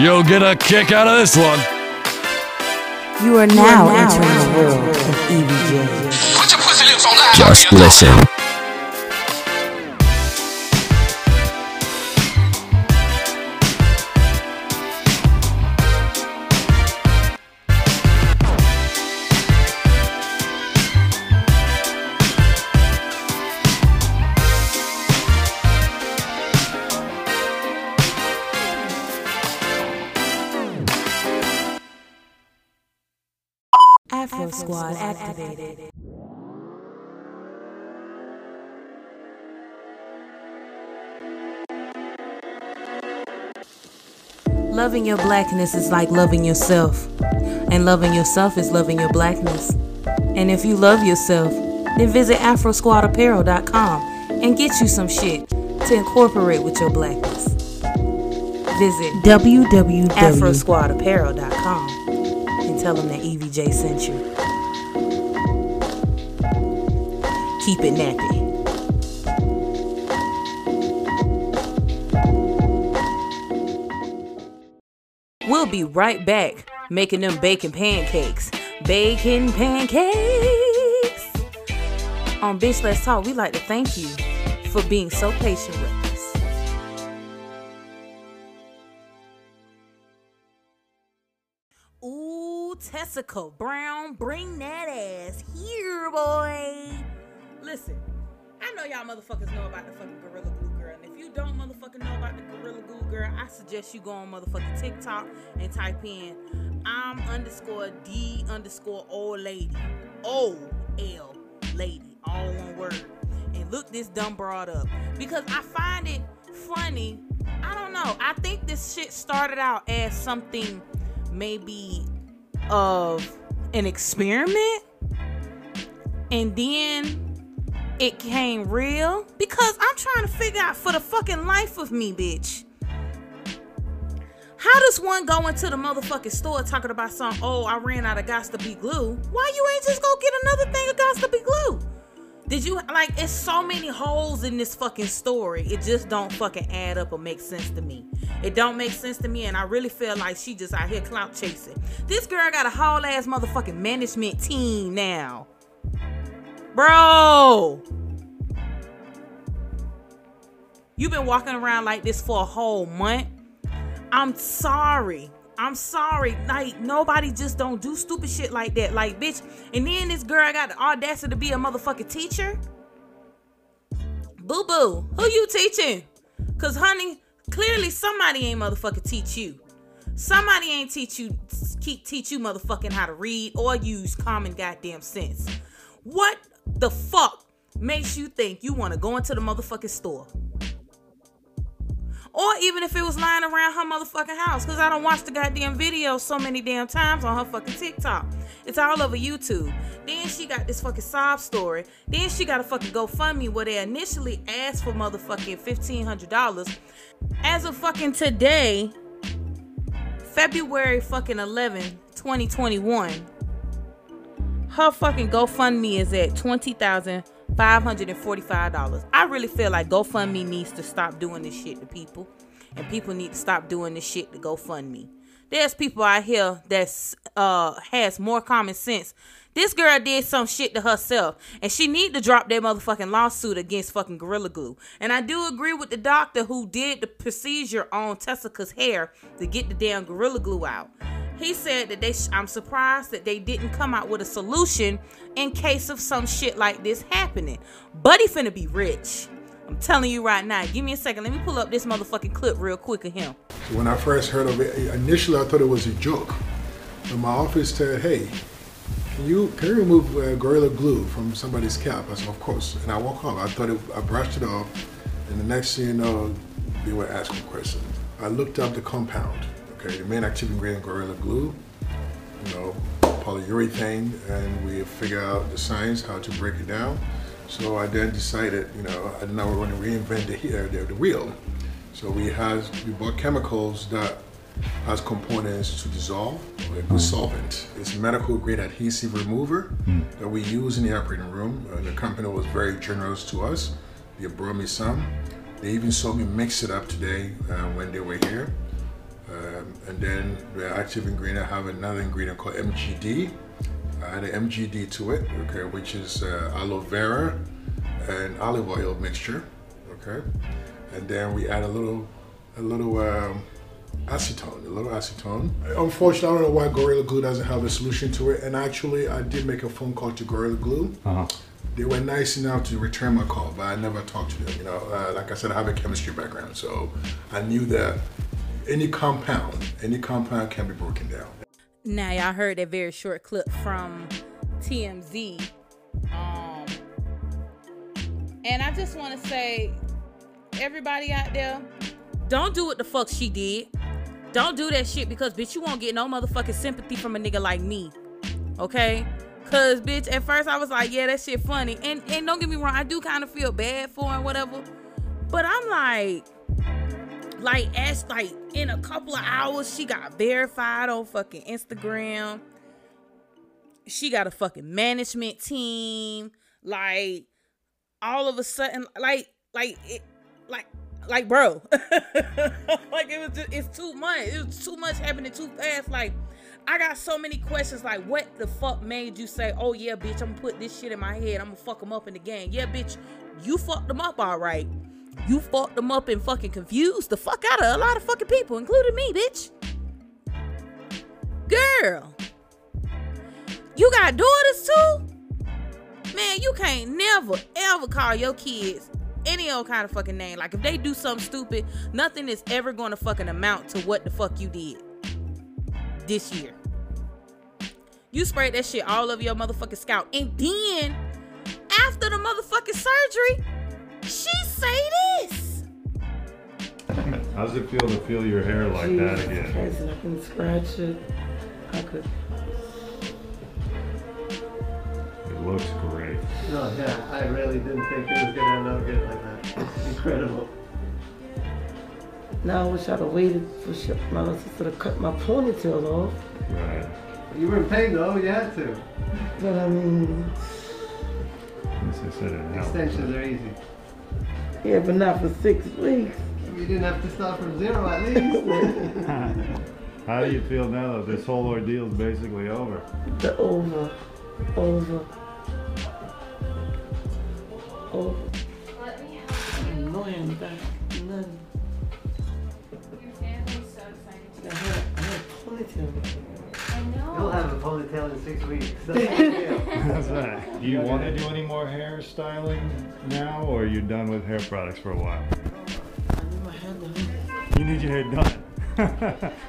You'll get a kick out of this one. You are now, entering the world of EVJ. Just listen. Afro Squad activated. Loving your blackness is like loving yourself. And loving yourself is loving your blackness. And if you love yourself, then visit AfroSquadApparel.com and get you some shit to incorporate with your blackness. Visit www.afrosquadapparel.com and tell them that Sent you. Keep it nappy. We'll be right back making them bacon pancakes. Bacon pancakes! On Bitch Let's Talk, we like to thank you for being so patient with us. Tessica Brown, bring that ass here, boy. Listen, I know y'all motherfuckers know about the fucking Gorilla Glue Girl. And if you don't motherfucking know about the Gorilla Glue Girl, I suggest you go on motherfucking TikTok and type in I'm underscore D underscore old lady. O L lady. All one word. And look this dumb broad up. Because I find it funny. I don't know. I think this shit started out as something maybe of an experiment. And then it came real because I'm trying to figure out for the fucking life of me, bitch. How does one go into the motherfucking store talking about some, oh, I ran out of Got2b glue? Why you ain't just go get another thing of Got2b glue? Did you like it's so many holes in this fucking story. It just don't fucking add up or make sense to me. It don't make sense to me, and I really feel like she just out here clout chasing. This girl got a whole ass motherfucking management team now. Bro. You've been walking around like this for a whole month. I'm sorry. I'm sorry. Like nobody just don't do stupid shit like that. Like bitch. And then this girl got the audacity to be a motherfucking teacher. Boo boo. Who you teaching? Cause honey, clearly somebody ain't motherfucking teach you. Somebody ain't teach you keep teach you motherfucking how to read or use common goddamn sense. What the fuck makes you think you want to go into the motherfucking store? Or even if it was lying around her motherfucking house. Because I don't watch the goddamn video so many damn times on her fucking TikTok. It's all over YouTube. Then she got this fucking sob story. Then she got a fucking GoFundMe where they initially asked for motherfucking $1,500. As of fucking today, February fucking 11, 2021, her fucking GoFundMe is at twenty thousand five hundred and forty-five dollars. I really feel like GoFundMe needs to stop doing this shit to people, and people need to stop doing this shit to GoFundMe. There's people out here that's uh has more common sense. This girl did some shit to herself, and she need to drop that motherfucking lawsuit against fucking Gorilla Glue. And I do agree with the doctor who did the procedure on Tessica's hair to get the damn Gorilla Glue out. He said that they, I'm surprised that they didn't come out with a solution in case of some shit like this happening. Buddy finna be rich. I'm telling you right now. Give me a second. Let me pull up this motherfucking clip real quick of him. When I first heard of it, initially I thought it was a joke. But my office said, hey, can you can you remove uh, Gorilla Glue from somebody's cap? I said, of course. And I walk off. I thought it, I brushed it off. And the next thing you know, they were asking questions. I looked up the compound. Okay, the main active ingredient, Gorilla Glue, you know, polyurethane, and we figure out the science, how to break it down. So I then decided, you know, now we're going to reinvent the, the, the wheel. So we has we bought chemicals that has components to dissolve, a good solvent. It's medical grade adhesive remover that we use in the operating room. Uh, the company was very generous to us. They brought me some. They even saw me mix it up today uh, when they were here. Um, and then the active ingredient, I have another ingredient called MGD. I add an MGD to it, okay, which is uh, aloe vera and olive oil mixture, okay. And then we add a little, a little um, acetone, a little acetone. Unfortunately, I don't know why Gorilla Glue doesn't have a solution to it. And actually, I did make a phone call to Gorilla Glue. Uh-huh. They were nice enough to return my call, but I never talked to them. You know, uh, like I said, I have a chemistry background, so I knew that any compound, any compound can be broken down. Now y'all heard that very short clip from TMZ. Um, and I just want to say, everybody out there, don't do what the fuck she did. Don't do that shit because bitch, you won't get no motherfucking sympathy from a nigga like me. Okay? Cause bitch, at first I was like, yeah, that shit funny. And and don't get me wrong, I do kind of feel bad for him, whatever. But I'm like, like as like in a couple of hours, she got verified on fucking Instagram. She got a fucking management team. Like all of a sudden, like like it, like like bro, like it was just, it's too much. It was too much happening too fast. Like I got so many questions. Like what the fuck made you say, oh yeah, bitch, I'm gonna put this shit in my head. I'm gonna fuck them up in the game. Yeah, bitch, you fucked them up all right. You fucked them up and fucking confused the fuck out of a lot of fucking people, including me, bitch. Girl, you got daughters too? Man, you can't never ever call your kids any old kind of fucking name. Like if they do something stupid, nothing is ever gonna fucking amount to what the fuck you did this year. You sprayed that shit all over your motherfucking scalp. And then after the motherfucking surgery, she say this. How does it feel to feel your hair like that again? Christ, I can scratch it. I could. It looks great. No, yeah, I really didn't think it was gonna end up good like that. It's incredible. Now I wish I'd have waited for sh- my little sister to cut my ponytail off. Right. You were in pain though, you had to. But I mean, As I said, it helps. Extensions are easy. Yeah, but not for six weeks. You didn't have to start from zero at least. How do you feel now that this whole ordeal is basically over? The over, over, over. Annoying back, None. nothing. I had, I had ponytail. You'll have a ponytail in six weeks. That's the deal. How's that? Do you want to do any more hair styling now, or are you done with hair products for a while? I need my hair done. You need your hair done.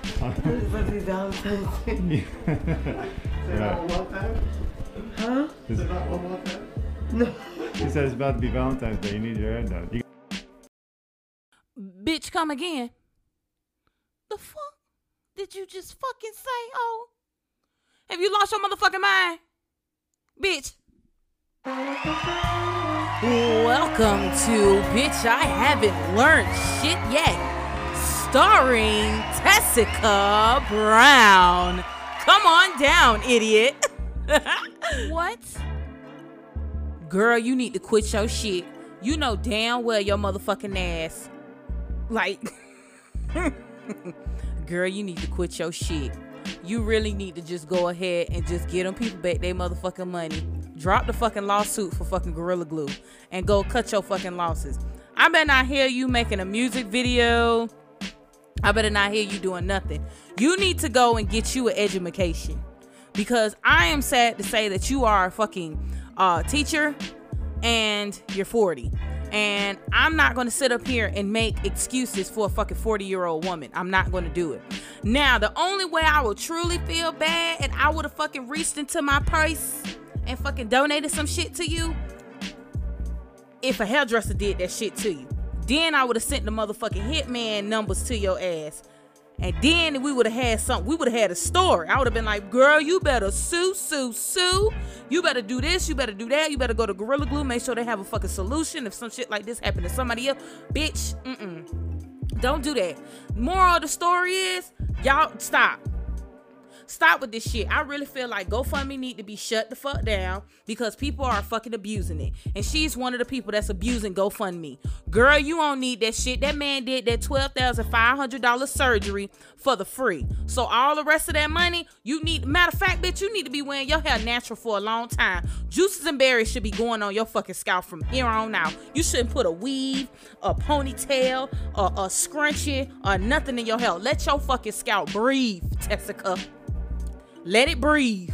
It's supposed to be Valentine's Day. Say that one more time. Huh? Say that one more time. No. he said it's about to be Valentine's Day. You need your hair done. You Bitch, come again. The fuck did you just fucking say? Oh, have you lost your motherfucking mind, bitch? Welcome to Bitch I Haven't Learned Shit Yet, starring Tessica Brown. Come on down, idiot. what? Girl, you need to quit your shit. You know damn well your motherfucking ass. Like, girl, you need to quit your shit. You really need to just go ahead and just get them people back their motherfucking money. Drop the fucking lawsuit for fucking Gorilla Glue and go cut your fucking losses. I better not hear you making a music video. I better not hear you doing nothing. You need to go and get you an education because I am sad to say that you are a fucking uh, teacher and you're 40. And I'm not going to sit up here and make excuses for a fucking 40 year old woman. I'm not going to do it. Now, the only way I will truly feel bad and I would have fucking reached into my purse and fucking donated some shit to you if a hairdresser did that shit to you. Then I would have sent the motherfucking hitman numbers to your ass. And then we would have had something. We would have had a story. I would have been like, girl, you better sue, sue, sue. You better do this. You better do that. You better go to Gorilla Glue. Make sure they have a fucking solution if some shit like this happened to somebody else. Bitch, mm-mm. Don't do that. Moral of the story is, y'all stop. Stop with this shit. I really feel like GoFundMe need to be shut the fuck down because people are fucking abusing it. And she's one of the people that's abusing GoFundMe. Girl, you don't need that shit. That man did that $12,500 surgery for the free. So all the rest of that money, you need, matter of fact, bitch, you need to be wearing your hair natural for a long time. Juices and berries should be going on your fucking scalp from here on out. You shouldn't put a weave, a ponytail, a, a scrunchie, or nothing in your hair. Let your fucking scalp breathe, Tessica. Let it breathe.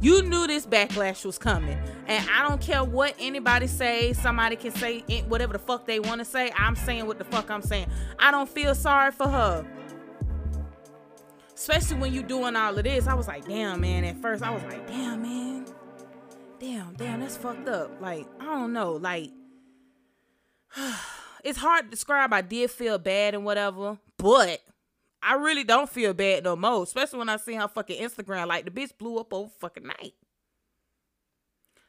You knew this backlash was coming. And I don't care what anybody say. Somebody can say whatever the fuck they want to say. I'm saying what the fuck I'm saying. I don't feel sorry for her. Especially when you doing all of this. I was like, damn, man. At first, I was like, damn, man. Damn, damn, that's fucked up. Like, I don't know. Like, it's hard to describe. I did feel bad and whatever, but I really don't feel bad no more. Especially when I see her fucking Instagram. Like the bitch blew up over fucking night.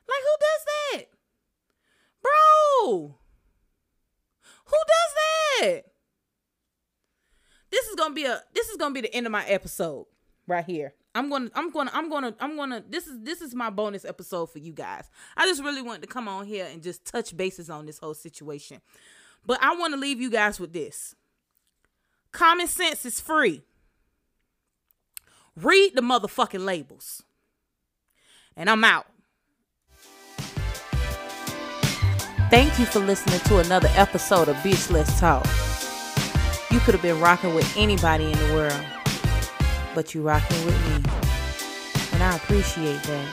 Like who does that, bro? Who does that? This is gonna be a. This is gonna be the end of my episode right here. I'm gonna. I'm gonna. I'm gonna. I'm gonna. This is. This is my bonus episode for you guys. I just really wanted to come on here and just touch bases on this whole situation. But I want to leave you guys with this. Common sense is free. Read the motherfucking labels. And I'm out. Thank you for listening to another episode of Bitch Let's Talk. You could have been rocking with anybody in the world, but you rocking with me. And I appreciate that.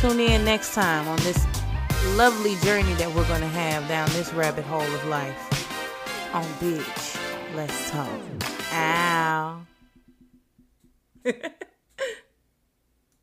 Tune in next time on this lovely journey that we're going to have down this rabbit hole of life on Bitch Let's Talk. Ow.